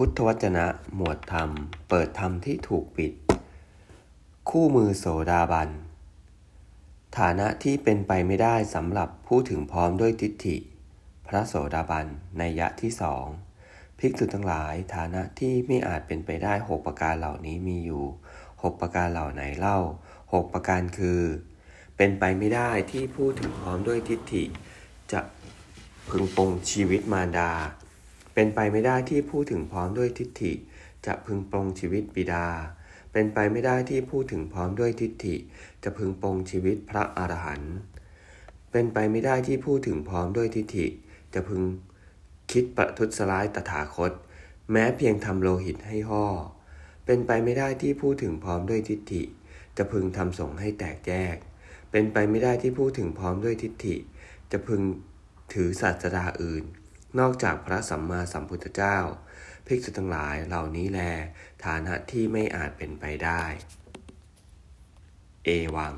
พุทธวจนะหมวดธรรม เปิดธรรมที่ถูกปิด คู่มือโสดาบัน ฐานะที่เป็นไปไม่ได้สำหรับผู้ถึงพร้อมด้วยทิฏฐิ พระโสดาบันในยะที่สองภิกษุทั้งหลายฐานะที่ไม่อาจเป็นไปได้หกประการเหล่านี้มีอยู่หกประการเหล่าไหนเล่าหกประการคือ เป็นไปไม่ได้ที่ผู้ถึงพร้อมด้วยทิฏฐิ จะพึงปรงชีวิตมารดา เป็นไปไม่ได้ที่ผู้ถึงพร้อมด้วยทิฏฐิ จะพึงปรงชีวิตบิดา เป็นไปไม่ได้ที่ผู้ถึงพร้อมด้วยทิฏฐิ จะพึงปรงชีวิตพระอรหันต์ เป็นไปไม่ได้ที่ผู้ถึงพร้อมด้วยทิฏฐิ จะพึงคิดประทุษร้ายตถาคต แม้เพียงทำโลหิตให้ห่อ เป็นไปไม่ได้ที่ผู้ถึงพร้อมด้วยทิฏฐิ จะพึงทำสงฆ์ให้แตกแยก เป็นไปไม่ได้ที่ผู้ถึงพร้อมด้วยทิฏฐิ จะพึงถือศาสดาอื่น นอกจากพระสัมมาสัมพุทธเจ้า ภิกษุทั้งหลายเหล่านี้แล ฐานะที่ไม่อาจเป็นไปได้ เอวัง